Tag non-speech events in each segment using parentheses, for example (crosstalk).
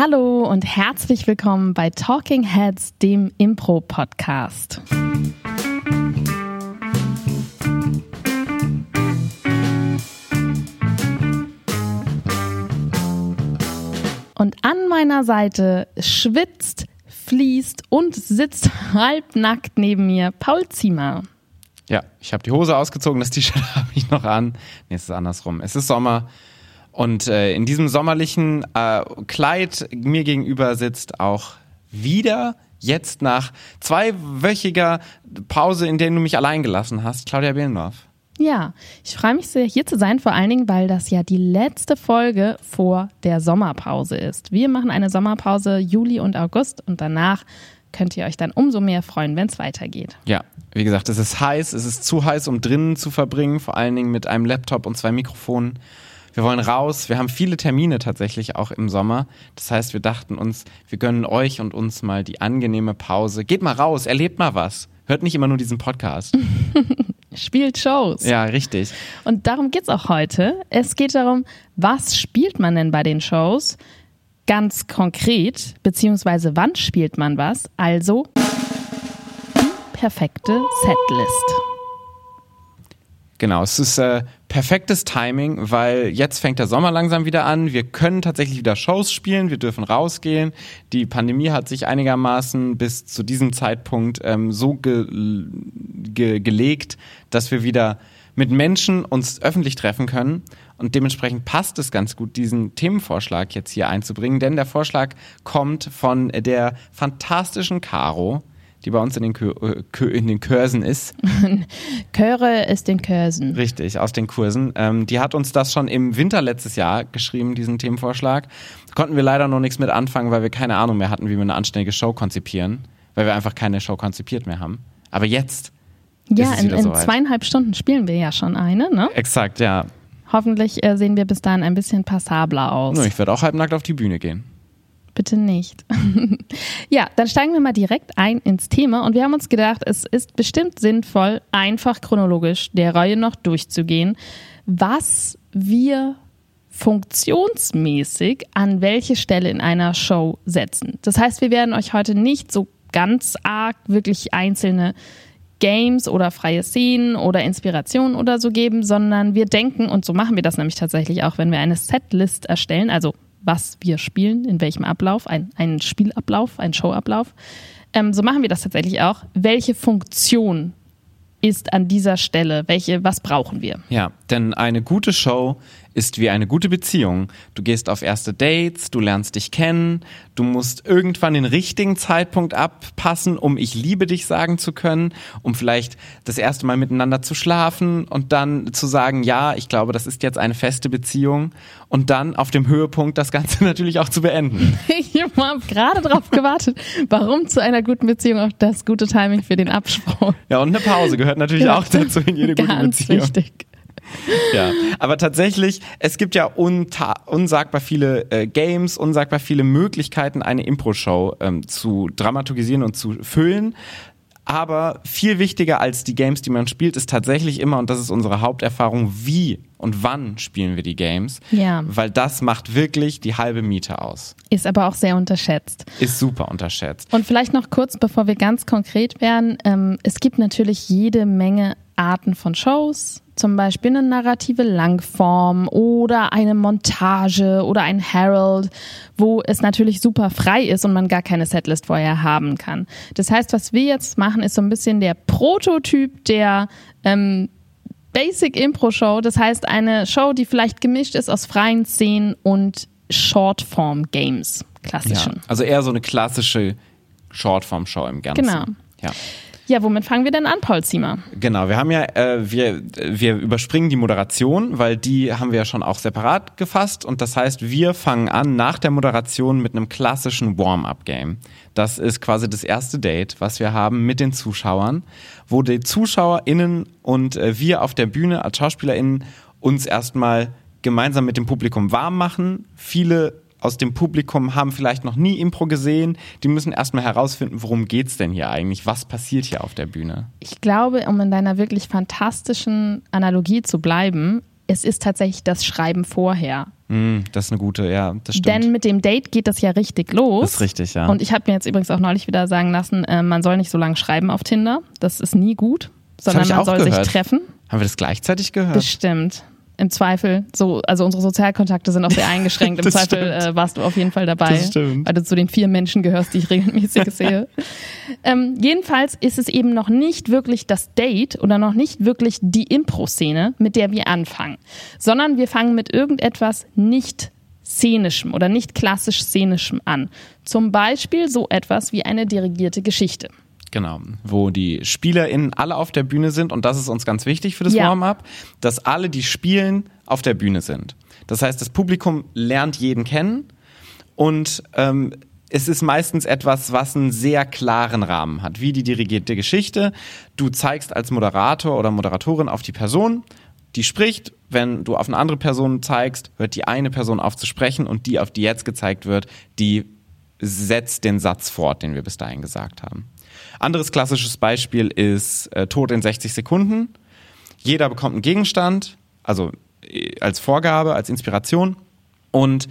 Hallo und herzlich willkommen bei Talking Heads, dem Impro-Podcast. Und an meiner Seite schwitzt, fließt und sitzt (laughs) halbnackt neben mir Paul Ziemer. Ja, ich habe die Hose ausgezogen, das T-Shirt (laughs) habe ich noch an. Nee, es ist andersrum. Es ist Sommer und äh, in diesem sommerlichen äh, Kleid mir gegenüber sitzt auch wieder jetzt nach zweiwöchiger Pause, in der du mich allein gelassen hast, Claudia Behlendorf. Ja, ich freue mich sehr, hier zu sein, vor allen Dingen, weil das ja die letzte Folge vor der Sommerpause ist. Wir machen eine Sommerpause Juli und August und danach könnt ihr euch dann umso mehr freuen, wenn es weitergeht. Ja, wie gesagt, es ist heiß, es ist zu heiß, um drinnen zu verbringen, vor allen Dingen mit einem Laptop und zwei Mikrofonen. Wir wollen raus, wir haben viele Termine tatsächlich auch im Sommer. Das heißt, wir dachten uns, wir gönnen euch und uns mal die angenehme Pause. Geht mal raus, erlebt mal was. Hört nicht immer nur diesen Podcast. (laughs) spielt Shows. Ja, richtig. Und darum geht es auch heute. Es geht darum, was spielt man denn bei den Shows? Ganz konkret, beziehungsweise wann spielt man was? Also die perfekte Setlist. Genau, es ist äh, perfektes Timing, weil jetzt fängt der Sommer langsam wieder an. Wir können tatsächlich wieder Shows spielen, wir dürfen rausgehen. Die Pandemie hat sich einigermaßen bis zu diesem Zeitpunkt ähm, so ge ge gelegt, dass wir wieder mit Menschen uns öffentlich treffen können. Und dementsprechend passt es ganz gut, diesen Themenvorschlag jetzt hier einzubringen, denn der Vorschlag kommt von der fantastischen Caro die bei uns in den, Kö äh, in den Kursen ist. (laughs) Chöre ist den Kursen. Richtig, aus den Kursen. Ähm, die hat uns das schon im Winter letztes Jahr geschrieben, diesen Themenvorschlag. Konnten wir leider noch nichts mit anfangen, weil wir keine Ahnung mehr hatten, wie wir eine anständige Show konzipieren, weil wir einfach keine Show konzipiert mehr haben. Aber jetzt. Ja, in, in zweieinhalb Stunden spielen wir ja schon eine, ne? Exakt, ja. Hoffentlich äh, sehen wir bis dahin ein bisschen passabler aus. Ich werde auch halbnackt auf die Bühne gehen bitte nicht. (laughs) ja, dann steigen wir mal direkt ein ins Thema und wir haben uns gedacht, es ist bestimmt sinnvoll, einfach chronologisch der Reihe noch durchzugehen, was wir funktionsmäßig an welche Stelle in einer Show setzen. Das heißt, wir werden euch heute nicht so ganz arg wirklich einzelne Games oder freie Szenen oder Inspirationen oder so geben, sondern wir denken, und so machen wir das nämlich tatsächlich auch, wenn wir eine Setlist erstellen, also was wir spielen, in welchem Ablauf, ein, ein Spielablauf, ein Showablauf. Ähm, so machen wir das tatsächlich auch. Welche Funktion ist an dieser Stelle? Welche, was brauchen wir? Ja, denn eine gute Show ist wie eine gute Beziehung. Du gehst auf erste Dates, du lernst dich kennen, du musst irgendwann den richtigen Zeitpunkt abpassen, um ich liebe dich sagen zu können, um vielleicht das erste Mal miteinander zu schlafen und dann zu sagen, ja, ich glaube, das ist jetzt eine feste Beziehung und dann auf dem Höhepunkt das Ganze (laughs) natürlich auch zu beenden. (laughs) Ich habe gerade darauf gewartet, warum zu einer guten Beziehung auch das gute Timing für den Absprung. Ja, und eine Pause gehört natürlich ja, auch dazu in jede gute Beziehung. Wichtig. (laughs) Ja, aber tatsächlich, es gibt ja unsagbar viele äh, Games, unsagbar viele Möglichkeiten, eine Impro-Show ähm, zu dramaturgisieren und zu füllen. Aber viel wichtiger als die Games, die man spielt, ist tatsächlich immer, und das ist unsere Haupterfahrung, wie und wann spielen wir die Games. Ja. Weil das macht wirklich die halbe Miete aus. Ist aber auch sehr unterschätzt. Ist super unterschätzt. Und vielleicht noch kurz, bevor wir ganz konkret werden. Ähm, es gibt natürlich jede Menge Arten von Shows, zum Beispiel eine narrative Langform oder eine Montage oder ein Herald, wo es natürlich super frei ist und man gar keine Setlist vorher haben kann. Das heißt, was wir jetzt machen, ist so ein bisschen der Prototyp der ähm, Basic Impro Show. Das heißt, eine Show, die vielleicht gemischt ist aus freien Szenen und Shortform Games, klassischen. Ja, also eher so eine klassische Shortform Show im Ganzen. Genau. Ja. Ja, womit fangen wir denn an, Paul Ziemer? Genau, wir haben ja, äh, wir, wir überspringen die Moderation, weil die haben wir ja schon auch separat gefasst und das heißt, wir fangen an nach der Moderation mit einem klassischen Warm-up-Game. Das ist quasi das erste Date, was wir haben mit den Zuschauern, wo die ZuschauerInnen und äh, wir auf der Bühne als SchauspielerInnen uns erstmal gemeinsam mit dem Publikum warm machen, viele aus dem Publikum haben vielleicht noch nie Impro gesehen. Die müssen erstmal herausfinden, worum geht's denn hier eigentlich? Was passiert hier auf der Bühne? Ich glaube, um in deiner wirklich fantastischen Analogie zu bleiben, es ist tatsächlich das Schreiben vorher. Mm, das ist eine gute, ja, das stimmt. Denn mit dem Date geht das ja richtig los. Das ist richtig, ja. Und ich habe mir jetzt übrigens auch neulich wieder sagen lassen, äh, man soll nicht so lange schreiben auf Tinder. Das ist nie gut, sondern man soll gehört. sich treffen. Haben wir das gleichzeitig gehört? Bestimmt. Im Zweifel, so, also unsere Sozialkontakte sind auch sehr (laughs) eingeschränkt. Im Zweifel äh, warst du auf jeden Fall dabei, Das stimmt. weil du zu den vier Menschen gehörst, die ich regelmäßig (laughs) sehe. Ähm, jedenfalls ist es eben noch nicht wirklich das Date oder noch nicht wirklich die Impro-Szene, mit der wir anfangen, sondern wir fangen mit irgendetwas nicht szenischem oder nicht klassisch szenischem an. Zum Beispiel so etwas wie eine dirigierte Geschichte. Genau, wo die SpielerInnen alle auf der Bühne sind und das ist uns ganz wichtig für das Ja. Warm-up, dass alle, die spielen, auf der Bühne sind. Das heißt, das Publikum lernt jeden kennen und ähm, es ist meistens etwas, was einen sehr klaren Rahmen hat, wie die dirigierte Geschichte. Du zeigst als Moderator oder Moderatorin auf die Person, die spricht. Wenn du auf eine andere Person zeigst, hört die eine Person auf zu sprechen und die, auf die jetzt gezeigt wird, die setzt den Satz fort, den wir bis dahin gesagt haben. Anderes klassisches Beispiel ist äh, Tod in 60 Sekunden. Jeder bekommt einen Gegenstand, also äh, als Vorgabe, als Inspiration und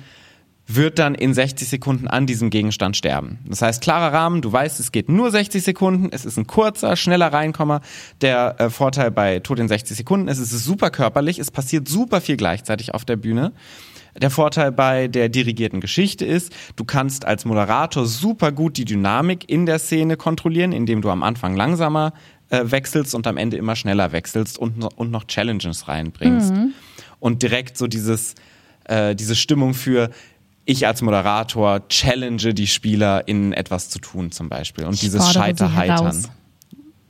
wird dann in 60 Sekunden an diesem Gegenstand sterben. Das heißt, klarer Rahmen, du weißt, es geht nur 60 Sekunden, es ist ein kurzer, schneller Reinkommer. Der äh, Vorteil bei Tod in 60 Sekunden ist, es ist super körperlich, es passiert super viel gleichzeitig auf der Bühne. Der Vorteil bei der dirigierten Geschichte ist, du kannst als Moderator super gut die Dynamik in der Szene kontrollieren, indem du am Anfang langsamer äh, wechselst und am Ende immer schneller wechselst und, und noch Challenges reinbringst. Und direkt so dieses, äh, diese Stimmung für ich als Moderator challenge die Spieler in etwas zu tun zum Beispiel. Und dieses fordere sie Scheiter-Heitern.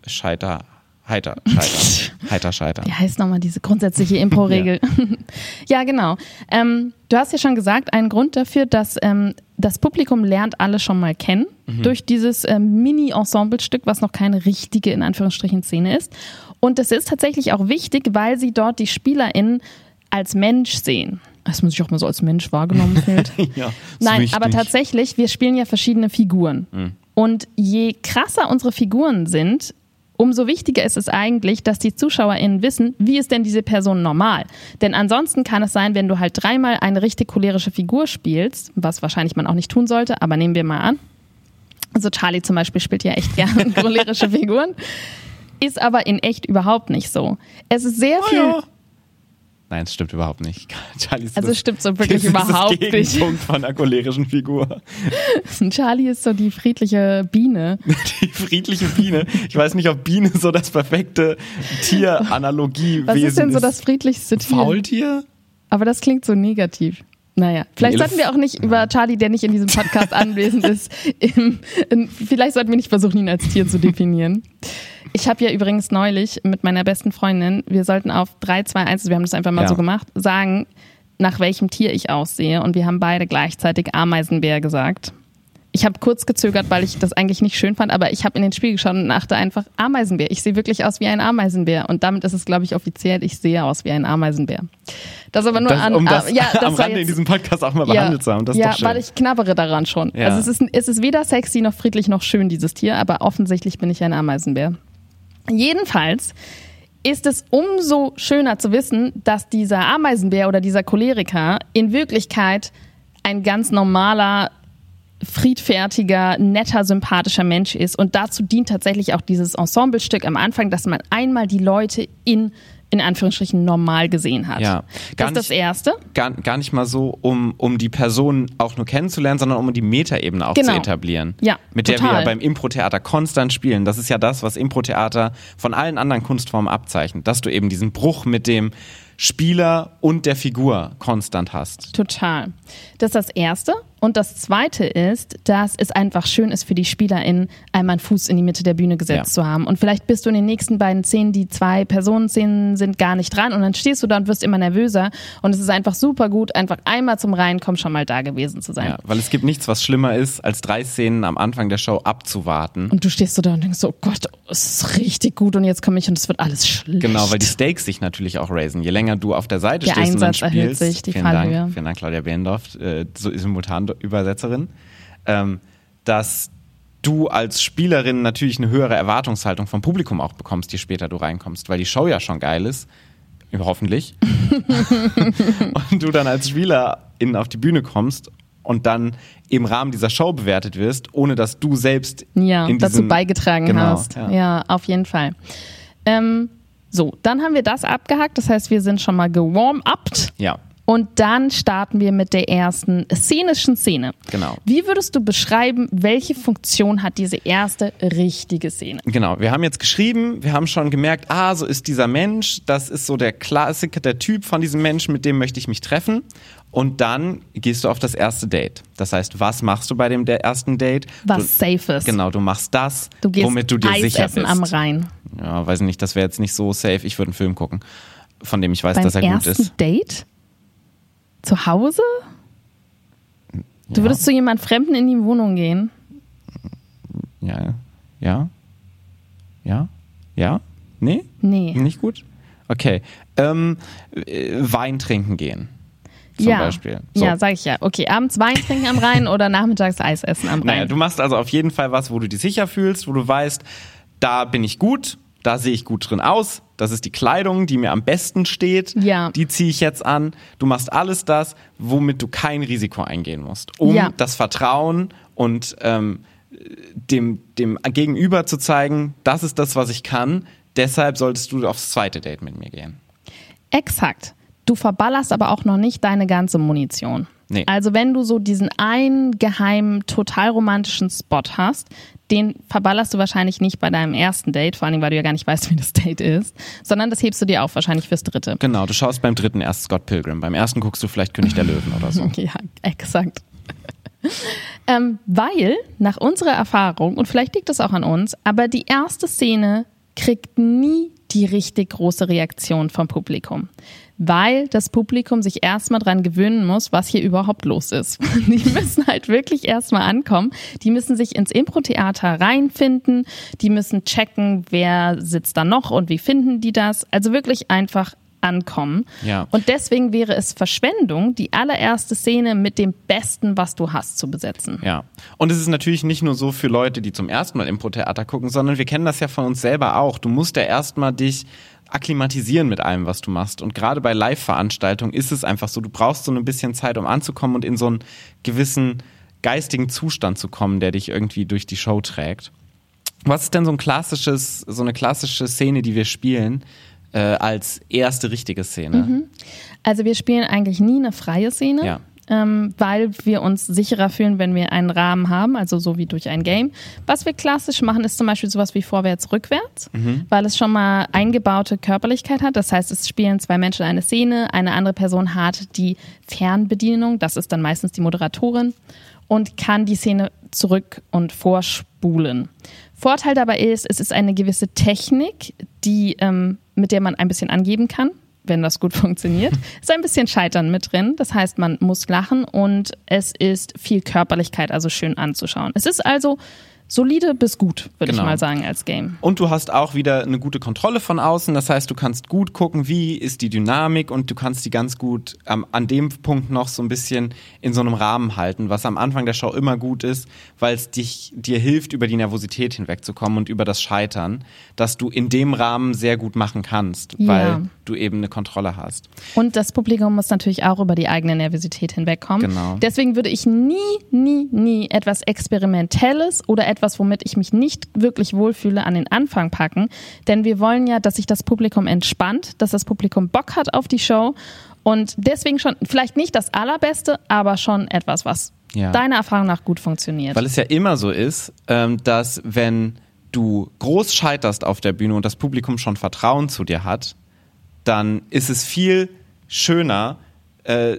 Scheiter, heiter, scheitern. (laughs) heiter, scheitern. Wie heißt nochmal diese grundsätzliche Impro-Regel? (laughs) ja. genau. Ähm, du hast ja schon gesagt, ein Grund dafür, dass ähm, das Publikum lernt alle schon mal kennen durch dieses ähm, Mini-Ensemble-Stück, was noch keine richtige, in Anführungsstrichen, Szene ist. Und das ist tatsächlich auch wichtig, weil sie dort die SpielerInnen als Mensch sehen. Das muss ich auch mal so als Mensch wahrgenommen (laughs) fühlt. ja, Nein, wichtig. aber tatsächlich, wir spielen ja verschiedene Figuren. Und je krasser unsere Figuren sind, umso wichtiger ist es eigentlich, dass die ZuschauerInnen wissen, wie ist denn diese Person normal? Denn ansonsten kann es sein, wenn du halt dreimal eine richtig cholerische Figur spielst, was wahrscheinlich man auch nicht tun sollte, aber nehmen wir mal an. Also Charlie zum Beispiel spielt ja echt gerne (laughs) cholerische Figuren. Ist aber in echt überhaupt nicht so. Es ist sehr viel. ja. Nein, es stimmt überhaupt nicht. (laughs) Charlie ist Also das, stimmt so wirklich (laughs) das ist überhaupt das nicht. Gegenpunkt von einer cholerischen Figur. (laughs) Charlie ist so die friedliche Biene. Die friedliche Biene. Ich weiß nicht, ob Biene so das perfekte Tieranalogiewesen Was ist denn so das friedlichste Tier? Faultier? Aber das klingt so negativ. Naja, vielleicht sollten wir auch nicht über Charlie, der nicht in diesem Podcast anwesend ist, im, in, vielleicht sollten wir nicht versuchen, ihn als Tier zu definieren. Ich habe ja übrigens neulich mit meiner besten Freundin, wir sollten auf 3, 2, 1, wir haben das einfach mal Ja. so gemacht, sagen, nach welchem Tier ich aussehe. Und wir haben beide gleichzeitig Ameisenbär gesagt. Ich habe kurz gezögert, weil ich das eigentlich nicht schön fand, aber ich habe in den Spiegel geschaut und dachte einfach, Ameisenbär. Ich sehe wirklich aus wie ein Ameisenbär. Und damit ist es, glaube ich, offiziell, ich sehe aus wie ein Ameisenbär. Das aber nur Das, an. um das, ah, ja, (laughs) das am Rande in jetzt- diesem Podcast auch mal behandelt zu haben. Das ist ja, weil ich knabbere daran schon. Ja. Also es ist, es ist weder sexy noch friedlich noch schön, dieses Tier, aber offensichtlich bin ich ein Ameisenbär. Jedenfalls ist es umso schöner zu wissen, dass dieser Ameisenbär oder dieser Choleriker in Wirklichkeit ein ganz normaler, friedfertiger, netter, sympathischer Mensch ist. Und dazu dient tatsächlich auch dieses Ensemblestück am Anfang, dass man einmal die Leute in, in Anführungsstrichen, normal gesehen hat. Ja, das ist das Erste. gar, gar nicht mal so, um, um die Person auch nur kennenzulernen, sondern um die Metaebene auch Genau. zu etablieren. Ja, Mit der wir total. ja beim Impro-Theater konstant spielen. Das ist ja das, was Impro-Theater von allen anderen Kunstformen abzeichnet, dass du eben diesen Bruch mit dem Spieler und der Figur konstant hast. Total. Das ist das Erste. Und das Zweite ist, dass es einfach schön ist für die SpielerInnen, einmal einen Fuß in die Mitte der Bühne gesetzt Ja. zu haben. Und vielleicht bist du in den nächsten beiden Szenen, die zwei Personenszenen sind, gar nicht dran. Und dann stehst du da und wirst immer nervöser. Und es ist einfach super gut, einfach einmal zum Reinkommen schon mal da gewesen zu sein. Ja, weil es gibt nichts, was schlimmer ist, als drei Szenen am Anfang der Show abzuwarten. Und du stehst so da und denkst so, oh Gott, es ist richtig gut und jetzt komme ich und es wird alles schlecht. Genau, weil die Stakes sich natürlich auch raisen. Je länger du auf der Seite Der stehst und dann Einsatz erhöht spielst, sich, die vielen Fallhöhe. Dank, vielen Dank, Claudia Behrendorf, äh, so Simultanübersetzerin, ähm, dass du als Spielerin natürlich eine höhere Erwartungshaltung vom Publikum auch bekommst, je später du reinkommst, weil die Show ja schon geil ist hoffentlich, (laughs) und du dann als Spielerin auf die Bühne kommst und dann im Rahmen dieser Show bewertet wirst, ohne dass du selbst ja, in dazu beigetragen genau, hast. Ja. Ja. auf jeden Fall. Ähm, so, dann haben wir das abgehakt. Das heißt, wir sind schon mal gewarm-upt. ja, Und dann starten wir mit der ersten szenischen Szene. Genau. Wie würdest du beschreiben, welche Funktion hat diese erste richtige Szene? Genau, wir haben jetzt geschrieben, wir haben schon gemerkt, ah, so ist dieser Mensch, das ist so der Klassiker, der Typ von diesem Menschen, mit dem möchte ich mich treffen. Und dann gehst du auf das erste Date. Das heißt, was machst du bei dem ersten Date? Was du, safe ist. Genau, du machst das, Du womit du dir Eis sicher essen bist. am Rhein. Ja, weiß nicht, das wäre jetzt nicht so safe. Ich würde einen Film gucken, von dem ich weiß, Beim dass er gut ersten ist. Date? Zu Hause? Du Ja. würdest zu jemand Fremden in die Wohnung gehen? Ja, ja, ja, ja, nee, Nee. nicht gut. Okay, ähm, äh, Wein trinken gehen. Zum ja. Beispiel. So. Ja, sag ich ja. Okay, abends Wein trinken am Rhein oder nachmittags Eis essen am Rhein. Naja, du machst also auf jeden Fall was, wo du dich sicher fühlst, wo du weißt, da bin ich gut, da sehe ich gut drin aus, das ist die Kleidung, die mir am besten steht, Ja. die ziehe ich jetzt an. Du machst alles das, womit du kein Risiko eingehen musst, um Ja. das Vertrauen und ähm, dem, dem Gegenüber zu zeigen, das ist das, was ich kann, deshalb solltest du aufs zweite Date mit mir gehen. Exakt. Du verballerst aber auch noch nicht deine ganze Munition. Nee. Also wenn du so diesen einen geheimen, total romantischen Spot hast, den verballerst du wahrscheinlich nicht bei deinem ersten Date, vor allem weil du ja gar nicht weißt, (laughs) wie das Date ist, sondern das hebst du dir auf, wahrscheinlich fürs dritte. Genau, du schaust beim dritten erst Scott Pilgrim, beim ersten guckst du vielleicht König der Löwen oder so. (laughs) Ja, exakt. ähm, weil nach unserer Erfahrung, und vielleicht liegt es auch an uns, aber die erste Szene kriegt nie die richtig große Reaktion vom Publikum. Weil das Publikum sich erstmal dran gewöhnen muss, was hier überhaupt los ist. (laughs) Die müssen halt wirklich erstmal ankommen. Die müssen sich ins Impro-Theater reinfinden. Die müssen checken, wer sitzt da noch und wie finden die das. Also wirklich einfach ankommen. Ja. Und deswegen wäre es Verschwendung, die allererste Szene mit dem Besten, was du hast, zu besetzen. Ja. Und es ist natürlich nicht nur so für Leute, die zum ersten Mal Impro-Theater gucken, sondern wir kennen das ja von uns selber auch. Du musst ja erstmal dich akklimatisieren mit allem, was du machst. Und gerade bei Live-Veranstaltungen ist es einfach so, du brauchst so ein bisschen Zeit, um anzukommen und in so einen gewissen geistigen Zustand zu kommen, der dich irgendwie durch die Show trägt. Was ist denn so ein klassisches, so eine klassische Szene, die wir spielen, äh, als erste richtige Szene? Also wir spielen eigentlich nie eine freie Szene. Ja. Ähm, weil wir uns sicherer fühlen, wenn wir einen Rahmen haben, also so wie durch ein Game. Was wir klassisch machen, ist zum Beispiel sowas wie vorwärts, rückwärts, weil es schon mal eingebaute Körperlichkeit hat. Das heißt, es spielen zwei Menschen eine Szene, eine andere Person hat die Fernbedienung, das ist dann meistens die Moderatorin, und kann die Szene zurück und vorspulen. Vorteil dabei ist, es ist eine gewisse Technik, die, ähm, mit der man ein bisschen angeben kann, wenn das gut (laughs) funktioniert. ist ein bisschen Scheitern mit drin. Das heißt, man muss lachen und es ist viel Körperlichkeit, also schön anzuschauen. Es ist also solide bis gut, würde Genau. ich mal sagen, als Game. Und du hast auch wieder eine gute Kontrolle von außen. Das heißt, du kannst gut gucken, wie ist die Dynamik und du kannst die ganz gut ähm, an dem Punkt noch so ein bisschen in so einem Rahmen halten, was am Anfang der Show immer gut ist, weil es dich dir hilft, über die Nervosität hinwegzukommen und über das Scheitern, dass du in dem Rahmen sehr gut machen kannst, Ja. weil du eben eine Kontrolle hast. Und das Publikum muss natürlich auch über die eigene Nervosität hinwegkommen. Genau. Deswegen würde ich nie, nie, nie etwas Experimentelles oder etwas, womit ich mich nicht wirklich wohlfühle, an den Anfang packen. Denn wir wollen ja, dass sich das Publikum entspannt, dass das Publikum Bock hat auf die Show. Und deswegen schon, vielleicht nicht das Allerbeste, aber schon etwas, was Ja. deiner Erfahrung nach gut funktioniert. Weil es ja immer so ist, ähm, dass wenn du groß scheiterst auf der Bühne und das Publikum schon Vertrauen zu dir hat, dann ist es viel schöner, äh,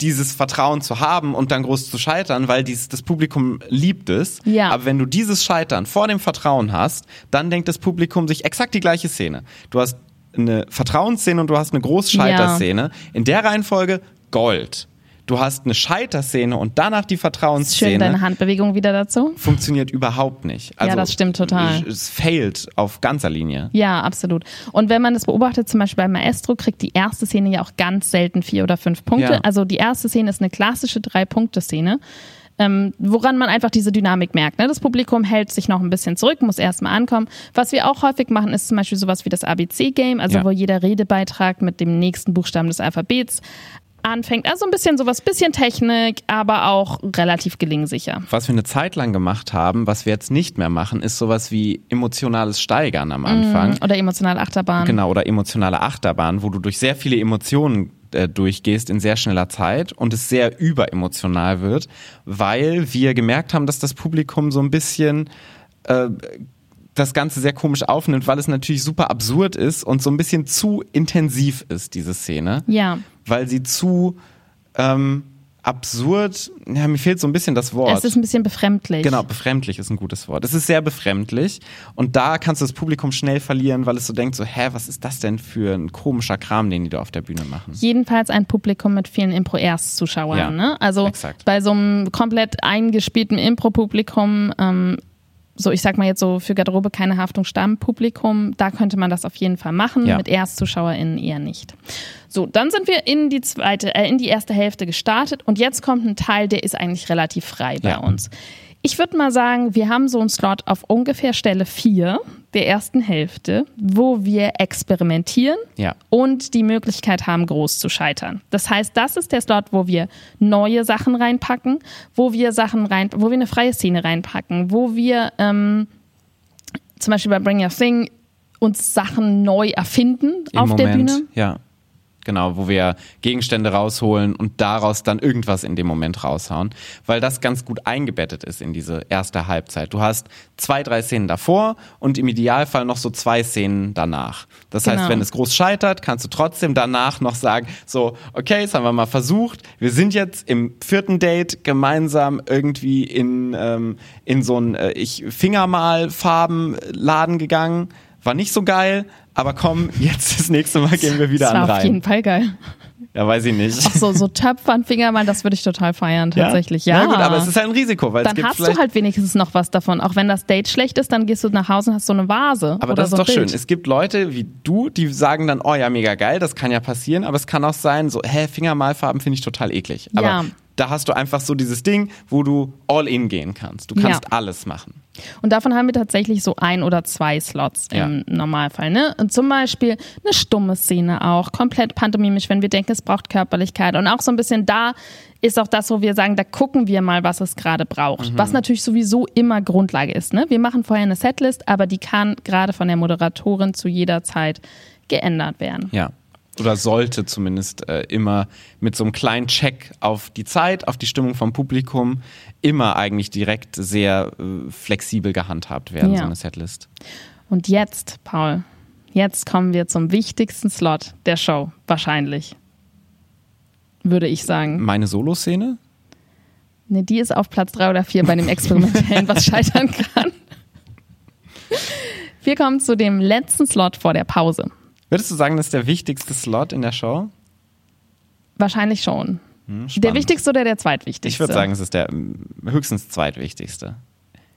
dieses Vertrauen zu haben und dann groß zu scheitern, weil dies, das Publikum liebt es. Ja. Aber wenn du dieses Scheitern vor dem Vertrauen hast, dann denkt das Publikum sich exakt die gleiche Szene. Du hast eine Vertrauensszene und du hast eine Großscheiterszene. In der Reihenfolge Gold. Du hast eine Scheiterszene und danach die Schön Vertrauensszene deine Handbewegung wieder dazu. funktioniert überhaupt nicht. Also, das stimmt total. Es failt auf ganzer Linie. Ja, absolut. Und wenn man das beobachtet, zum Beispiel bei Maestro, kriegt die erste Szene ja auch ganz selten vier oder fünf Punkte. Ja. Also die erste Szene ist eine klassische Drei-Punkte-Szene. ähm, woran man einfach diese Dynamik merkt. Ne? Das Publikum hält sich noch ein bisschen zurück, muss erstmal ankommen. Was wir auch häufig machen, ist zum Beispiel sowas wie das ABC-Game, also Ja. wo jeder Redebeitrag mit dem nächsten Buchstaben des Alphabets anfängt. Also ein bisschen sowas, bisschen Technik, aber auch relativ gelingsicher. Was wir eine Zeit lang gemacht haben, was wir jetzt nicht mehr machen, ist sowas wie emotionales Steigern am Anfang. Oder emotionale Achterbahn. Genau, oder emotionale Achterbahn, wo du durch sehr viele Emotionen äh, durchgehst in sehr schneller Zeit und es sehr überemotional wird, weil wir gemerkt haben, dass das Publikum so ein bisschen äh, das Ganze sehr komisch aufnimmt, weil es natürlich super absurd ist und so ein bisschen zu intensiv ist, diese Szene. Ja. Weil sie zu ähm, absurd, ja, mir fehlt so ein bisschen das Wort. Es ist ein bisschen befremdlich. Genau, befremdlich ist ein gutes Wort. Es ist sehr befremdlich und da kannst du das Publikum schnell verlieren, weil es so denkt, so, hä, was ist das denn für ein komischer Kram, den die da auf der Bühne machen? Jedenfalls ein Publikum mit vielen Impro-Erst-Zuschauern. Ja, ne? Also exakt. bei so einem komplett eingespielten Impro-Publikum, ähm, so ich sag mal jetzt so für Garderobe keine Haftung Stammpublikum, da könnte man das auf jeden Fall machen, Ja. mit ErstzuschauerInnen eher nicht. So, dann sind wir in die zweite, äh, in die erste Hälfte gestartet und jetzt kommt ein Teil, der ist eigentlich relativ frei bei Ja. uns. Ich würde mal sagen, wir haben so einen Slot auf ungefähr Stelle 4 der ersten Hälfte, wo wir experimentieren Ja. und die Möglichkeit haben, groß zu scheitern. Das heißt, das ist der Slot, wo wir neue Sachen reinpacken, wo wir Sachen rein, wo wir eine freie Szene reinpacken, wo wir ähm, zum Beispiel bei Bring Your Thing uns Sachen neu erfinden Im auf Moment, der Bühne. Ja. Genau, wo wir Gegenstände rausholen und daraus dann irgendwas in dem Moment raushauen, weil das ganz gut eingebettet ist in diese erste Halbzeit. Du hast zwei, drei Szenen davor und im Idealfall noch so zwei Szenen danach. Das heißt, Genau. wenn es groß scheitert, kannst du trotzdem danach noch sagen, so, okay, das haben wir mal versucht. Wir sind jetzt im vierten Date gemeinsam irgendwie in, ähm, in so ein äh, ich Fingermal-Farbenladen gegangen. War nicht so geil, aber komm, jetzt das nächste Mal gehen wir wieder Das an war auf jeden rein. Fall geil. Ja, weiß ich nicht. Ach so, so Töpfern, Fingermann, das würde ich total feiern, tatsächlich. Ja, Na gut, aber es ist halt ein Risiko, weil es dann gibt hast du halt wenigstens noch was davon. Auch wenn das Date schlecht ist, dann gehst du nach Hause und hast so eine Vase. aber das so ist ein doch schön. Bild. Es gibt Leute wie du, die sagen dann, oh ja, mega geil, das kann ja passieren, aber es kann auch sein, so, hä, Fingermalfarben finde ich total eklig. Aber Ja. da hast du einfach so dieses Ding, wo du all in gehen kannst. Du kannst Ja. alles machen. Und davon haben wir tatsächlich so ein oder zwei Slots Ja. im Normalfall. Ne? Und zum Beispiel eine stumme Szene auch, komplett pantomimisch, wenn wir denken, es braucht Körperlichkeit. Und auch so ein bisschen da ist auch das, wo wir sagen, da gucken wir mal, was es gerade braucht. Was natürlich sowieso immer Grundlage ist. Ne? Wir machen vorher eine Setlist, aber die kann gerade von der Moderatorin zu jeder Zeit geändert werden. Ja. Oder sollte zumindest äh, immer mit so einem kleinen Check auf die Zeit, auf die Stimmung vom Publikum, immer eigentlich direkt sehr äh, flexibel gehandhabt werden, Ja. so eine Setlist. Und jetzt, Paul, jetzt kommen wir zum wichtigsten Slot der Show, wahrscheinlich. Würde ich sagen. Meine Solo-Szene? Ne, die ist auf Platz drei oder vier bei dem Experimentellen, was scheitern kann. (laughs) Wir kommen zu dem letzten Slot vor der Pause. Würdest du sagen, das ist der wichtigste Slot in der Show? Wahrscheinlich schon. Hm, Der wichtigste oder der zweitwichtigste? Ich würde sagen, es ist der ähm, höchstens zweitwichtigste.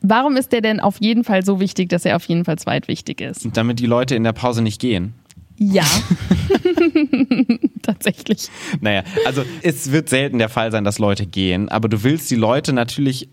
Warum ist der denn auf jeden Fall so wichtig, dass er auf jeden Fall zweitwichtig ist? Und damit die Leute in der Pause nicht gehen. Ja. (laughs) (laughs) Tatsächlich. Naja, also es wird selten der Fall sein, dass Leute gehen, aber du willst die Leute natürlich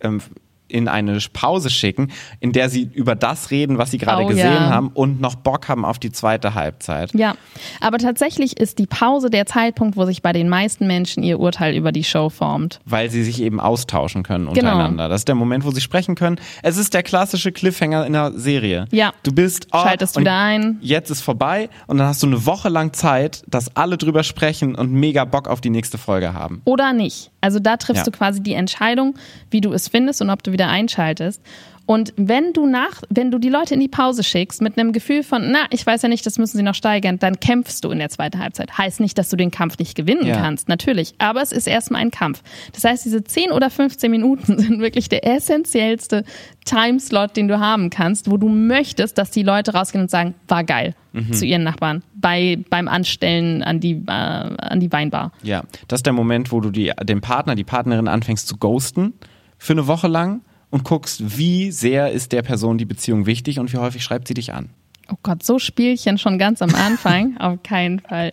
ähm, in eine Pause schicken, in der sie über das reden, was sie gerade Oh, gesehen ja. haben und noch Bock haben auf die zweite Halbzeit. Ja, aber tatsächlich ist die Pause der Zeitpunkt, wo sich bei den meisten Menschen ihr Urteil über die Show formt. Weil sie sich eben austauschen können Genau. untereinander. Das ist der Moment, wo sie sprechen können. Es ist der klassische Cliffhanger in der Serie. Ja. Du bist, oh, Schaltest und wieder ein. Jetzt ist vorbei und dann hast du eine Woche lang Zeit, dass alle drüber sprechen und mega Bock auf die nächste Folge haben. Oder nicht. Also da triffst Ja. du quasi die Entscheidung, wie du es findest und ob du wieder einschaltest. Und wenn du nach, wenn du die Leute in die Pause schickst mit einem Gefühl von, na, ich weiß ja nicht, das müssen sie noch steigern, dann kämpfst du in der zweiten Halbzeit. Heißt nicht, dass du den Kampf nicht gewinnen Ja. kannst, natürlich. Aber es ist erstmal ein Kampf. Das heißt, diese 10 oder 15 Minuten (laughs) sind wirklich der essentiellste Timeslot, den du haben kannst, wo du möchtest, dass die Leute rausgehen und sagen, war geil zu ihren Nachbarn bei, beim Anstellen an die, äh, an die Weinbar. Ja, das ist der Moment, wo du die, den Partner, die Partnerin anfängst zu ghosten für eine Woche lang und guckst, wie sehr ist der Person die Beziehung wichtig und wie häufig schreibt sie dich an. Oh Gott, so Spielchen schon ganz am Anfang? (laughs) Auf keinen Fall.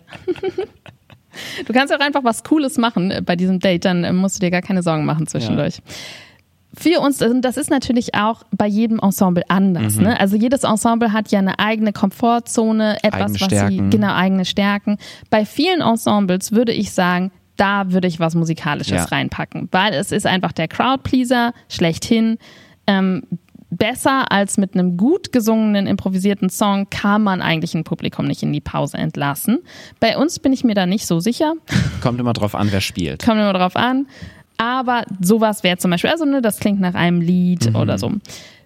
Du kannst auch einfach was Cooles machen äh, bei diesem Date, dann äh, musst du dir gar keine Sorgen machen zwischendurch. Für uns, äh, das ist natürlich auch bei jedem Ensemble anders. Mhm. Ne? Also jedes Ensemble hat ja eine eigene Komfortzone, etwas, Eigene was sie, genau, eigene Stärken. Bei vielen Ensembles würde ich sagen, da würde ich was Musikalisches Ja. reinpacken, weil es ist einfach der Crowdpleaser schlechthin. Ähm, besser als mit einem gut gesungenen, improvisierten Song kann man eigentlich ein Publikum nicht in die Pause entlassen. Bei uns bin ich mir da nicht so sicher. (laughs) Kommt immer drauf an, wer spielt. Kommt immer drauf an. Aber sowas wäre zum Beispiel, also ne, das klingt nach einem Lied Mhm. oder so.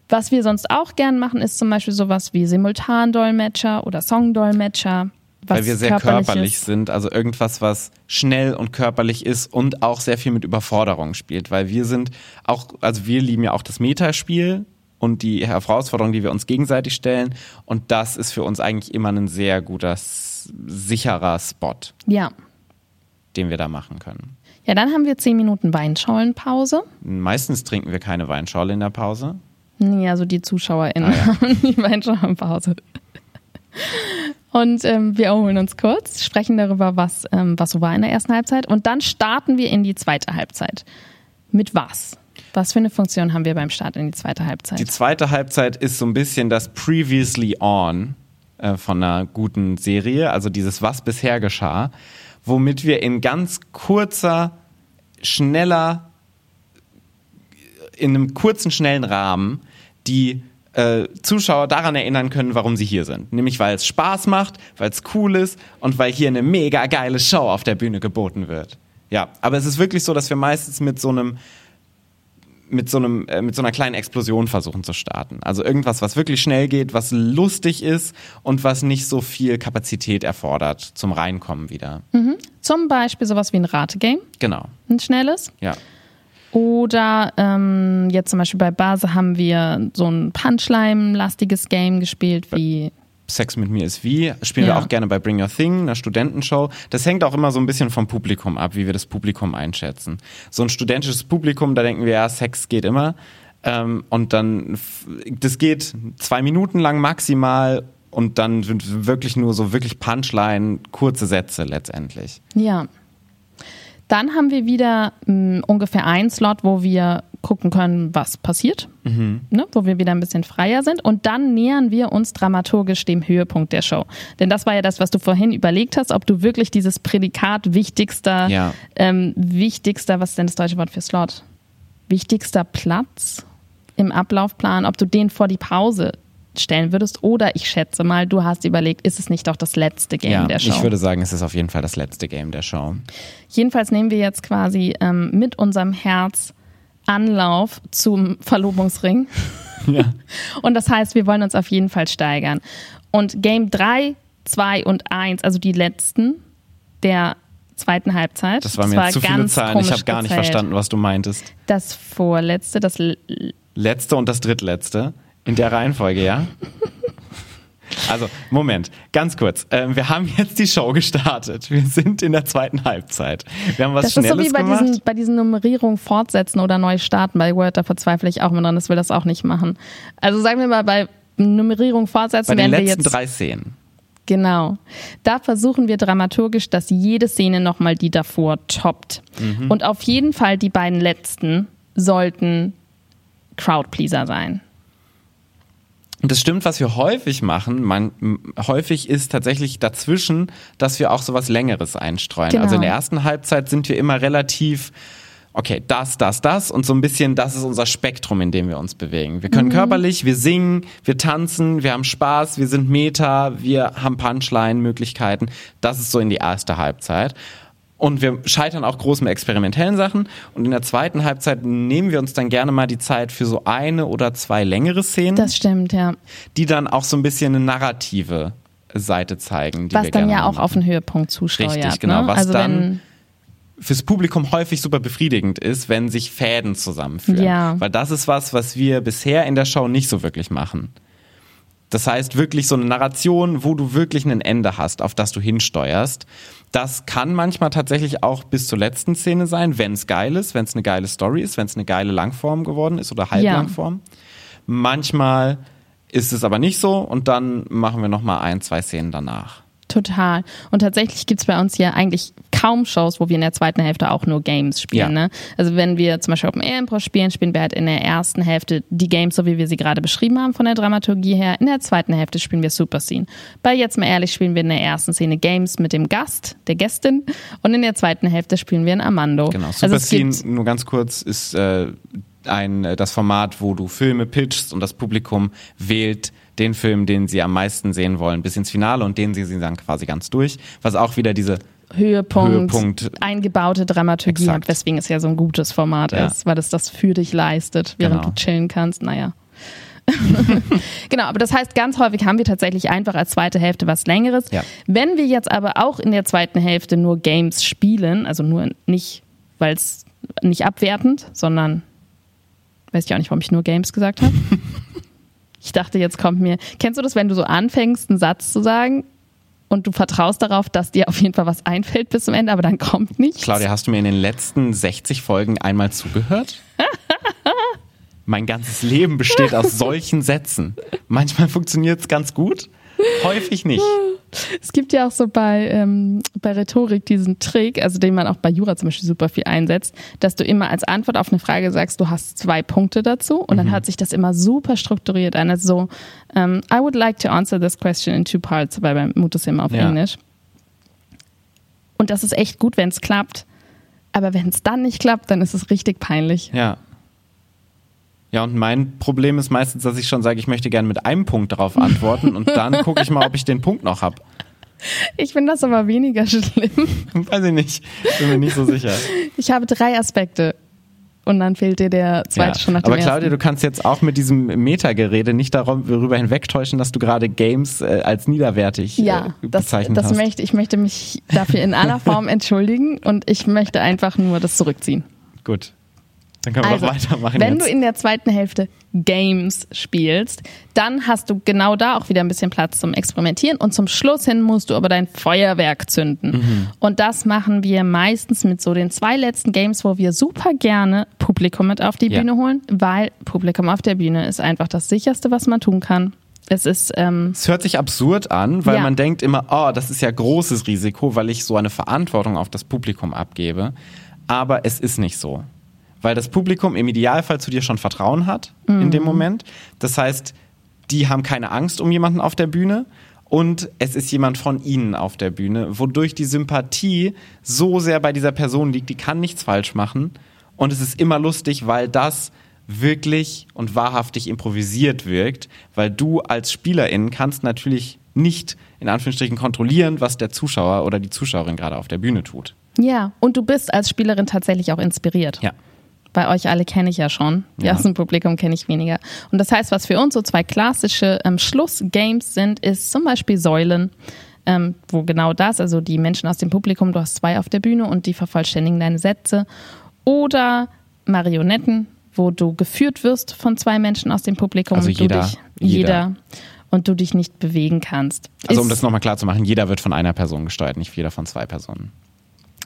Was wir sonst auch gern machen, ist zum Beispiel sowas wie Simultandolmetscher oder Songdolmetscher. Weil wir sehr körperlich sind, also irgendwas, was schnell und körperlich ist und auch sehr viel mit Überforderung spielt, weil wir sind auch, also wir lieben ja auch das Metaspiel und die Herausforderungen, die wir uns gegenseitig stellen und das ist für uns eigentlich immer ein sehr guter, sicherer Spot, Ja. den wir da machen können. Ja, dann haben wir 10 Minuten Weinschaulenpause. Meistens trinken wir keine Weinschorle in der Pause. Nee, also die ZuschauerInnen Ah, ja. (laughs) haben die Weinschaulenpause. Und ähm, wir erholen uns kurz, sprechen darüber, was, ähm, was so war in der ersten Halbzeit. Und dann starten wir in die zweite Halbzeit. Mit was? Was für eine Funktion haben wir beim Start in die zweite Halbzeit? Die zweite Halbzeit ist so ein bisschen das Previously On äh, von einer guten Serie, also dieses Was bisher geschah, womit wir in ganz kurzer, schneller, in einem kurzen, schnellen Rahmen die äh, Zuschauer daran erinnern können, warum sie hier sind. Nämlich weil es Spaß macht, weil es cool ist und weil hier eine mega geile Show auf der Bühne geboten wird. Ja, aber es ist wirklich so, dass wir meistens mit so einem mit so einem äh, mit so einer kleinen Explosion versuchen zu starten. Also irgendwas, was wirklich schnell geht, was lustig ist und was nicht so viel Kapazität erfordert zum Reinkommen wieder. Zum Beispiel sowas wie ein Rategame, Genau. ein schnelles. Ja. Oder ähm, jetzt zum Beispiel bei Base haben wir so ein Punchline-lastiges Game gespielt wie Sex mit mir ist wie, spielen Ja. wir auch gerne bei Bring Your Thing, einer Studentenshow. Das hängt auch immer so ein bisschen vom Publikum ab, wie wir das Publikum einschätzen. So ein studentisches Publikum, da denken wir, ja, Sex geht immer. Ähm, und dann, das geht zwei Minuten lang maximal und dann sind wirklich nur so wirklich Punchline, kurze Sätze letztendlich. Ja. Dann haben wir wieder mh, ungefähr einen Slot, wo wir gucken können, was passiert, ne, wo wir wieder ein bisschen freier sind. Und dann nähern wir uns dramaturgisch dem Höhepunkt der Show. Denn das war ja das, was du vorhin überlegt hast, ob du wirklich dieses Prädikat wichtigster, Ja. ähm, wichtigster, was ist denn das deutsche Wort für Slot? Wichtigster Platz im Ablaufplan, ob du den vor die Pause stellen würdest oder ich schätze mal, du hast überlegt, ist es nicht doch das letzte Game ja, der Show? ich würde sagen, es ist auf jeden Fall das letzte Game der Show. Jedenfalls nehmen wir jetzt quasi ähm, mit unserem Herz Anlauf zum Verlobungsring. (laughs) Ja. Und das heißt, wir wollen uns auf jeden Fall steigern. Und Game 3, 2 und 1, also die letzten der zweiten Halbzeit. Das war mir jetzt zu viele Zahlen, ich habe gar nicht gezählt. verstanden, was du meintest. Das vorletzte, das Letzte und das drittletzte. In der Reihenfolge, ja? Also, Moment, ganz kurz. Ähm, wir haben jetzt die Show gestartet. Wir sind in der zweiten Halbzeit. Wir haben was das ist so Schnelles wie bei gemacht. diesen, bei diesen Nummerierungen fortsetzen oder neu starten. Bei Word, da verzweifle ich auch immer dran, das will das auch nicht machen. Also sagen wir mal, bei Nummerierung fortsetzen bei den werden wir letzten jetzt drei Szenen. Genau. Da versuchen wir dramaturgisch, dass jede Szene nochmal die davor toppt. Mhm. Und auf jeden Fall die beiden letzten sollten Crowdpleaser sein. Und das stimmt, was wir häufig machen. Man, häufig ist tatsächlich dazwischen, dass wir auch sowas Längeres einstreuen. Genau. Also in der ersten Halbzeit sind wir immer relativ, okay, das, das, das und so ein bisschen, das ist unser Spektrum, in dem wir uns bewegen. Wir können körperlich, wir singen, wir tanzen, wir haben Spaß, wir sind Meta, wir haben Punchline-Möglichkeiten. Das ist so in die erste Halbzeit. Und wir scheitern auch groß mit experimentellen Sachen. Und in der zweiten Halbzeit nehmen wir uns dann gerne mal die Zeit für so eine oder zwei längere Szenen Das stimmt, ja. die dann auch so ein bisschen eine narrative Seite zeigen. Was dann ja auch machen. auf den Höhepunkt zusteuert. Richtig, genau. Ne? Was also dann- wenn, fürs Publikum häufig super befriedigend ist, wenn sich Fäden zusammenführen. Ja. Weil das ist was, was wir bisher in der Show nicht so wirklich machen. Das heißt, wirklich so eine Narration, wo du wirklich ein Ende hast, auf das du hinsteuerst. Das kann manchmal tatsächlich auch bis zur letzten Szene sein, wenn es geil ist, wenn es eine geile Story ist, wenn es eine geile Langform geworden ist oder Halblangform. Manchmal ist es aber nicht so und dann machen wir nochmal ein, zwei Szenen danach. Total. Und tatsächlich gibt's bei uns ja eigentlich kaum Shows, wo wir in der zweiten Hälfte auch nur Games spielen. Ja. Ne? Also wenn wir zum Beispiel Open Air Impro spielen, spielen wir halt in der ersten Hälfte die Games, so wie wir sie gerade beschrieben haben von der Dramaturgie her. In der zweiten Hälfte spielen wir Super Scene. Bei jetzt mal ehrlich spielen wir in der ersten Szene Games mit dem Gast, der Gästin, und in der zweiten Hälfte spielen wir in Amando. Genau, also Super es Scene, nur ganz kurz, ist äh, ein, äh, das Format, wo du Filme pitchst und das Publikum wählt den Film, den sie am meisten sehen wollen, bis ins Finale und den sie sie dann quasi ganz durch. Was auch wieder diese Höhepunkt, Höhepunkt. eingebaute Dramaturgie Exakt. hat, weswegen es ja so ein gutes Format Ja. ist, weil es das für dich leistet, während Genau. du chillen kannst. Naja. (laughs) genau, aber das heißt, ganz häufig haben wir tatsächlich einfach als zweite Hälfte was Längeres. Ja. Wenn wir jetzt aber auch in der zweiten Hälfte nur Games spielen, also nur nicht, weil es nicht abwertend, sondern weiß ich auch nicht, warum ich nur Games gesagt habe. (laughs) ich dachte, jetzt kommt mir. Kennst du das, wenn du so anfängst, einen Satz zu sagen und du vertraust darauf, dass dir auf jeden Fall was einfällt bis zum Ende, aber dann kommt nichts? Claudia, hast du mir in den letzten 60 Folgen einmal zugehört? (laughs) mein ganzes Leben besteht aus solchen Sätzen. Manchmal funktioniert es ganz gut, häufig nicht. (laughs) Es gibt ja auch so bei, ähm, bei Rhetorik diesen Trick, also den man auch bei Jura zum Beispiel super viel einsetzt, dass du immer als Antwort auf eine Frage sagst, du hast zwei Punkte dazu und dann hört sich das immer super strukturiert an. Also so, ähm, I would like to answer this question in two parts, weil beim Mut ist ja immer auf Ja. Englisch. Und das ist echt gut, wenn es klappt. Aber wenn es dann nicht klappt, dann ist es richtig peinlich. Ja. Ja, und mein Problem ist meistens, dass ich schon sage, ich möchte gerne mit einem Punkt darauf antworten und dann gucke ich mal, ob ich den Punkt noch habe. Ich finde das aber weniger schlimm. (laughs) Weiß ich nicht. Bin mir nicht so sicher. Ich habe drei Aspekte. Und dann fehlt dir der zweite Ja. schon nach dem Aber Claudia, ersten. du kannst jetzt auch mit diesem Metagerede nicht darüber hinwegtäuschen, dass du gerade Games äh, als niederwertig Ja, äh, das, bezeichnet das hast. möchte ich möchte mich dafür in aller (laughs) Form entschuldigen und ich möchte einfach nur das zurückziehen. Gut. Dann können wir Also, weitermachen wenn jetzt. du in der zweiten Hälfte Games spielst, dann hast du genau da auch wieder ein bisschen Platz zum Experimentieren und zum Schluss hin musst du aber dein Feuerwerk zünden. Mhm. Und das machen wir meistens mit so den zwei letzten Games, wo wir super gerne Publikum mit auf die Ja. Bühne holen, weil Publikum auf der Bühne ist einfach das sicherste, was man tun kann. Es ist ähm, Es hört sich absurd an, weil Ja. man denkt immer, oh, das ist ja großes Risiko, weil ich so eine Verantwortung auf das Publikum abgebe. Aber es ist nicht so. Weil das Publikum im Idealfall zu dir schon Vertrauen hat in dem Moment. Das heißt, die haben keine Angst um jemanden auf der Bühne und es ist jemand von ihnen auf der Bühne, wodurch die Sympathie so sehr bei dieser Person liegt, die kann nichts falsch machen. Und es ist immer lustig, weil das wirklich und wahrhaftig improvisiert wirkt, weil du als Spielerin kannst natürlich nicht in Anführungsstrichen kontrollieren, was der Zuschauer oder die Zuschauerin gerade auf der Bühne tut. ja und du bist als Spielerin tatsächlich auch inspiriert. Ja. Bei euch alle kenne ich ja schon. Die Ja. aus dem Publikum kenne ich weniger. Und das heißt, was für uns so zwei klassische ähm, Schlussgames sind, ist zum Beispiel Säulen, ähm, wo genau das, also die Menschen aus dem Publikum, du hast zwei auf der Bühne und die vervollständigen deine Sätze. Oder Marionetten, wo du geführt wirst von zwei Menschen aus dem Publikum Also und du jeder- dich, jeder. jeder und du dich nicht bewegen kannst. Also um Ist- das nochmal klar zu machen, jeder wird von einer Person gesteuert, nicht jeder von zwei Personen.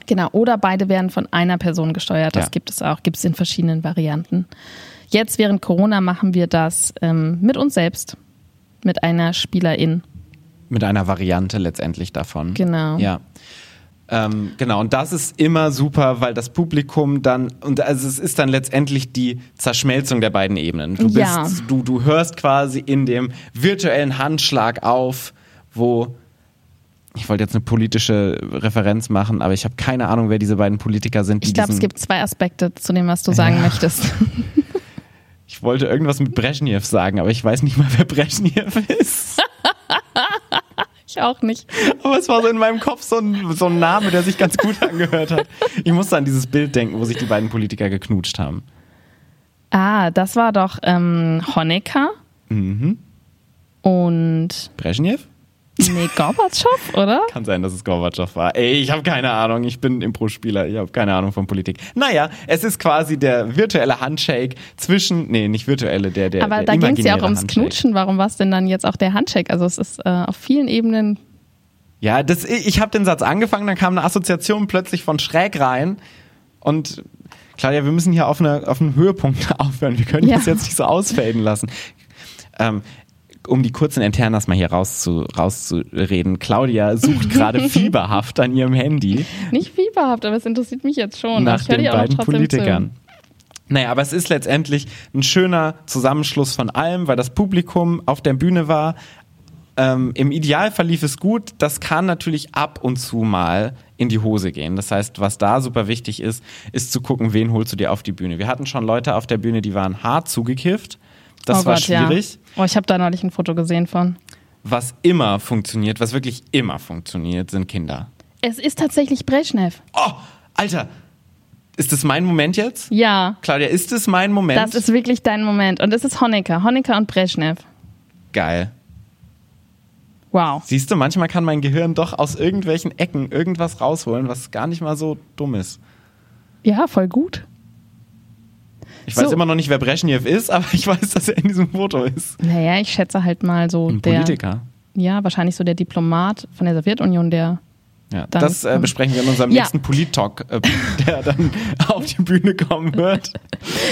Genau, oder beide werden von einer Person gesteuert. Das Ja. gibt es auch, gibt es in verschiedenen Varianten. Jetzt während Corona machen wir das ähm, mit uns selbst, mit einer Spielerin. Mit einer Variante letztendlich davon. Genau. Ja. Ähm, genau, und das ist immer super, weil das Publikum dann, und also es ist dann letztendlich die Zerschmelzung der beiden Ebenen. Du bist, Ja. du, du hörst quasi in dem virtuellen Handschlag auf, wo ich wollte jetzt eine politische Referenz machen, aber ich habe keine Ahnung, wer diese beiden Politiker sind. Die Ich glaube, es gibt zwei Aspekte zu dem, was du sagen möchtest. (laughs) Ich wollte irgendwas mit Brezhnev sagen, aber ich weiß nicht mal, wer Brezhnev ist. (laughs) Ich auch nicht. Aber es war so in meinem Kopf so ein, so ein Name, der sich ganz gut angehört hat. Ich musste an dieses Bild denken, wo sich die beiden Politiker geknutscht haben. Ah, das war doch ähm, Honecker Mhm. und Brezhnev? Nee, Gorbatschow, oder? Kann sein, dass es Gorbatschow war. Ey, ich habe keine Ahnung. Ich bin Impro-Spieler. Ich habe keine Ahnung von Politik. Naja, es ist quasi der virtuelle Handshake zwischen, nee, nicht virtuelle, der, der Aber der da ging es ja auch ums Handshake. Knutschen. Warum war es denn dann jetzt auch der Handshake? Also es ist äh, auf vielen Ebenen Ja, das, ich habe den Satz angefangen, dann kam eine Assoziation plötzlich von schräg rein und Claudia, wir müssen hier auf, eine, auf einen Höhepunkt (laughs) aufhören. Wir können Ja. das jetzt nicht so ausfaden lassen. Ähm, um die kurzen Internas mal hier rauszu, rauszureden. Claudia sucht gerade (laughs) fieberhaft an ihrem Handy. Nicht fieberhaft, aber es interessiert mich jetzt schon. Nach Ich höre den beiden trotzdem Politikern. Naja, aber es ist letztendlich ein schöner Zusammenschluss von allem, weil das Publikum auf der Bühne war. Ähm, Im Idealfall lief es gut. Das kann natürlich ab und zu mal in die Hose gehen. Das heißt, was da super wichtig ist, ist zu gucken, wen holst du dir auf die Bühne. Wir hatten schon Leute auf der Bühne, die waren hart zugekifft. Das oh war Gott, schwierig. Ja. Oh, ich habe da neulich ein Foto gesehen von. Was immer funktioniert, was wirklich immer funktioniert, sind Kinder. Es ist tatsächlich Brezhnev. Oh, Alter, ist das mein Moment jetzt? Ja, Claudia, ist es mein Moment? das ist wirklich dein Moment. Und es ist Honecker. Honecker und Brezhnev. geil. Wow. Siehst du, manchmal kann mein Gehirn doch aus irgendwelchen Ecken irgendwas rausholen, was gar nicht mal so dumm ist. Ja, voll gut. Ich weiß So. immer noch nicht, wer Brezhnev ist, aber ich weiß, dass er in diesem Foto ist. Naja, ich schätze halt mal so Ein der. Politiker. Ja, wahrscheinlich so der Diplomat von der Sowjetunion, der. Ja, Dann- das äh, besprechen wir in unserem Ja. nächsten Polit-Talk, äh, der dann (laughs) auf die Bühne kommen wird.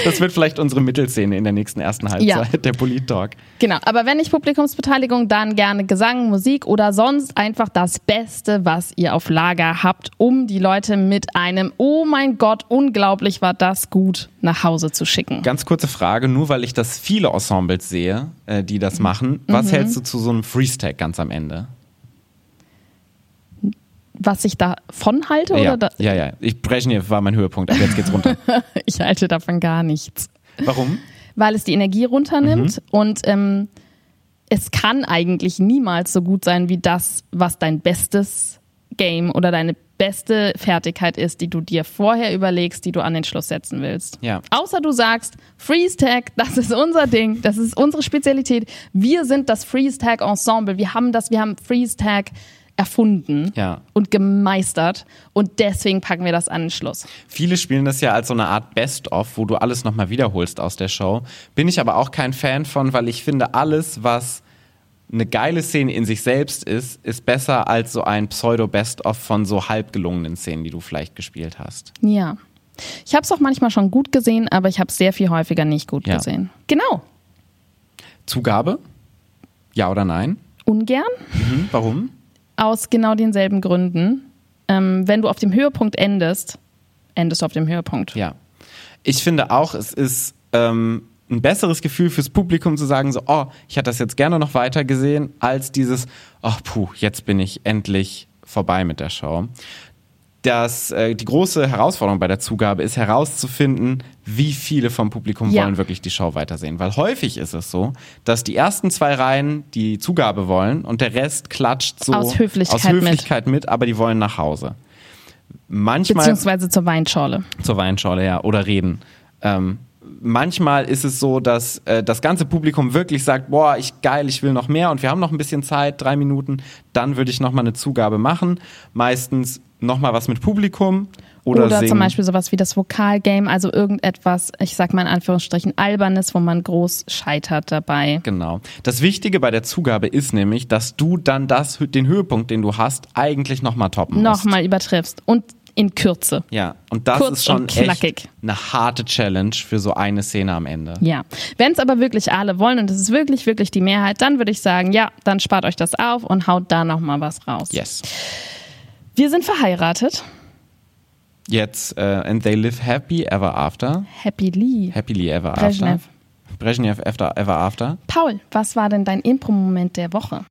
Das wird vielleicht unsere Mittelszene in der nächsten ersten Halbzeit, Ja. der Polit-Talk. Genau, aber wenn nicht Publikumsbeteiligung, dann gerne Gesang, Musik oder sonst einfach das Beste, was ihr auf Lager habt, um die Leute mit einem Oh mein Gott, unglaublich war das gut nach Hause zu schicken. Ganz kurze Frage, nur weil ich das viele Ensembles sehe, äh, die das machen, Mhm. was hältst du zu so einem Freeze-Tag ganz am Ende? Was ich davon halte ja, oder ja, ja. Ich, Brezhnev war mein Höhepunkt, aber jetzt geht's runter. (laughs) ich halte davon gar nichts. Warum? Weil es die Energie runternimmt Mhm. und ähm, es kann eigentlich niemals so gut sein wie das, was dein bestes Game oder deine beste Fertigkeit ist, die du dir vorher überlegst, die du an den Schluss setzen willst. Ja. Außer du sagst, Freeze Tag, das ist unser Ding, das ist unsere Spezialität. Wir sind das Freeze Tag Ensemble. Wir haben das, wir haben Freeze Tag erfunden Ja. und gemeistert und deswegen packen wir das an den Schluss. Viele spielen das ja als so eine Art Best-of, wo du alles nochmal wiederholst aus der Show. Bin ich aber auch kein Fan von, weil ich finde, alles, was eine geile Szene in sich selbst ist, ist besser als so ein Pseudo-Best-of von so halb gelungenen Szenen, die du vielleicht gespielt hast. Ja. Ich habe es auch manchmal schon gut gesehen, aber ich habe es sehr viel häufiger nicht gut Ja. gesehen. Genau. Zugabe? Ja oder nein? Ungern. Hm, warum? Aus genau denselben Gründen. Ähm, wenn du auf dem Höhepunkt endest, endest du auf dem Höhepunkt. Ja. Ich finde auch, es ist ähm, ein besseres Gefühl fürs Publikum zu sagen, so, oh, ich hätte das jetzt gerne noch weiter gesehen, als dieses, oh, puh, jetzt bin ich endlich vorbei mit der Show. Das, äh, die große Herausforderung bei der Zugabe ist herauszufinden, wie viele vom Publikum Ja. wollen wirklich die Show weitersehen. Weil häufig ist es so, dass die ersten zwei Reihen die Zugabe wollen und der Rest klatscht so Aus Höflichkeit aus Höflichkeit mit. aber die wollen nach Hause. Manchmal Beziehungsweise zur Weinschorle. zur Weinschorle, ja, oder reden. Ähm, manchmal ist es so, dass äh, das ganze Publikum wirklich sagt, boah, ich geil, ich will noch mehr und wir haben noch ein bisschen Zeit, drei Minuten, dann würde ich noch mal eine Zugabe machen. Meistens noch mal was mit Publikum oder, Oder, zum Beispiel sowas wie das Vokalgame, also irgendetwas, ich sag mal in Anführungsstrichen, albernes, wo man groß scheitert dabei. Genau. Das Wichtige bei der Zugabe ist nämlich, dass du dann das, den Höhepunkt, den du hast, eigentlich noch mal toppen musst. Nochmal übertriffst. Und in Kürze. Ja, und das Kurz ist schon echt eine harte Challenge für so eine Szene am Ende. Ja. Wenn es aber wirklich alle wollen und es ist wirklich, wirklich die Mehrheit, dann würde ich sagen, ja, dann spart euch das auf und haut da nochmal was raus. Yes. Wir sind verheiratet. Jetzt, äh, and they live happy ever after. Happily. Happily ever Brezhnev. after. Brezhnev after, ever after. Paul, was war denn dein Impro-Moment der Woche?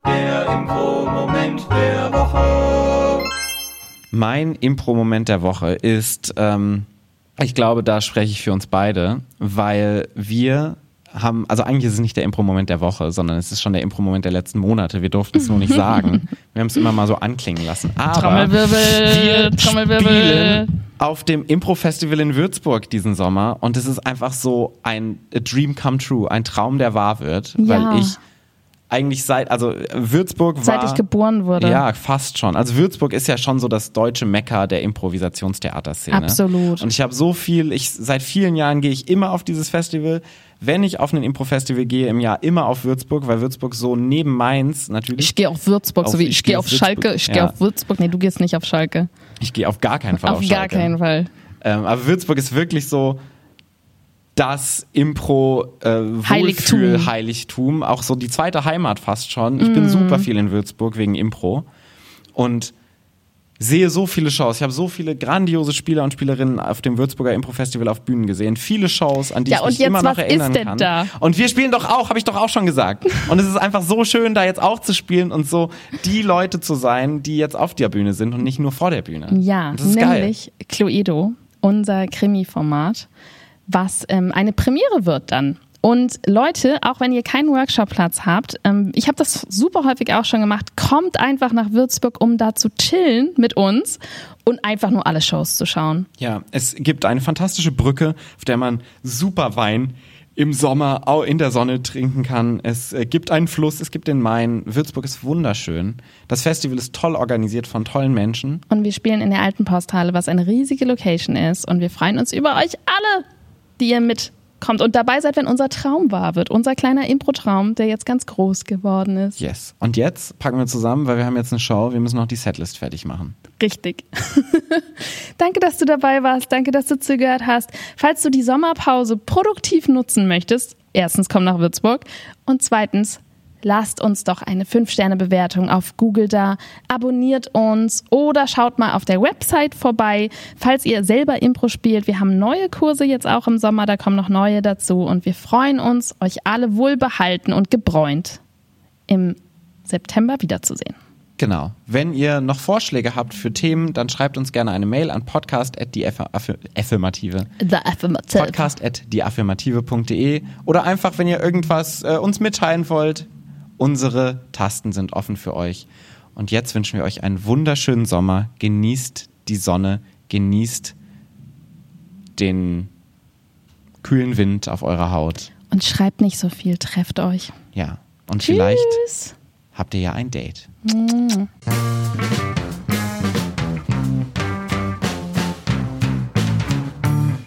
Mein Impro-Moment der Woche ist, ähm, ich glaube, da spreche ich für uns beide, weil wir haben, also eigentlich ist es nicht der Impro-Moment der Woche, sondern es ist schon der Impro-Moment der letzten Monate. Wir durften es nur nicht sagen. (laughs) Wir haben es immer mal so anklingen lassen. Aber Trommelwirbel, wir Trommelwirbel. auf dem Impro-Festival in Würzburg diesen Sommer und es ist einfach so ein Dream come true, ein Traum, der wahr wird, Ja. weil ich eigentlich seit, also Würzburg war... Seit ich geboren wurde. Ja, fast schon. Also Würzburg ist ja schon so das deutsche Mekka der Improvisationstheaterszene. Absolut. Und ich habe so viel, ich seit vielen Jahren gehe ich immer auf dieses Festival. Wenn ich auf ein Impro-Festival gehe im Jahr, immer auf Würzburg, weil Würzburg so neben Mainz natürlich. Ich gehe auf Würzburg, so Auf- wie ich ich geh gehe auf auf Schalke, ich gehe Ja. auf Würzburg. Nee, du gehst nicht auf Schalke. Ich gehe auf gar keinen Fall auf, Auf gar Schalke. keinen Fall. Ähm, aber Würzburg ist wirklich so das Impro äh, Heiligtum. Heiligtum, auch so die zweite Heimat fast schon. Ich Mhm. bin super viel in Würzburg wegen Impro und sehe so viele Shows. Ich habe so viele grandiose Spieler und Spielerinnen auf dem Würzburger Impro Festival auf Bühnen gesehen. Viele Shows, an die Ja, ich und mich jetzt, immer noch was ist erinnern denn kann. da? Und wir spielen doch auch, habe ich doch auch schon gesagt. Und es ist einfach so schön, da jetzt auch zu spielen und so die Leute zu sein, die jetzt auf der Bühne sind und nicht nur vor der Bühne. Ja, und das ist geil. nämlich Cluedo, unser Krimi-Format, was ähm, eine Premiere wird dann. Und Leute, auch wenn ihr keinen Workshopplatz habt, ähm, ich habe das super häufig auch schon gemacht, kommt einfach nach Würzburg, um da zu chillen mit uns und einfach nur alle Shows zu schauen. Ja, es gibt eine fantastische Brücke, auf der man super Wein im Sommer au- in der Sonne trinken kann. Es äh, gibt einen Fluss, es gibt den Main. Würzburg ist wunderschön. Das Festival ist toll organisiert von tollen Menschen. Und wir spielen in der alten Posthalle, was eine riesige Location ist. Und wir freuen uns über euch alle, die ihr mitkommt und dabei seid, wenn unser Traum wahr wird. Unser kleiner Impro-Traum, der jetzt ganz groß geworden ist. Yes. Und jetzt packen wir zusammen, weil wir haben jetzt eine Show. Wir müssen noch die Setlist fertig machen. Richtig. (laughs) Danke, dass du dabei warst. Danke, dass du zugehört hast. Falls du die Sommerpause produktiv nutzen möchtest, erstens komm nach Würzburg und zweitens lasst uns doch eine 5-Sterne-Bewertung auf Google da, abonniert uns oder schaut mal auf der Website vorbei, falls ihr selber Impro spielt. Wir haben neue Kurse jetzt auch im Sommer, da kommen noch neue dazu und wir freuen uns, euch alle wohlbehalten und gebräunt im September wiederzusehen. Genau. Wenn ihr noch Vorschläge habt für Themen, dann schreibt uns gerne eine Mail an podcast.deaffirmative. The Affirmative. podcast.deaffirmative.de oder einfach, wenn ihr irgendwas äh, uns mitteilen wollt, unsere Tasten sind offen für euch. Und jetzt wünschen wir euch einen wunderschönen Sommer. Genießt die Sonne, genießt den kühlen Wind auf eurer Haut. Und schreibt nicht so viel, trefft euch. Ja. Und vielleicht Tschüss. habt ihr ja ein Date.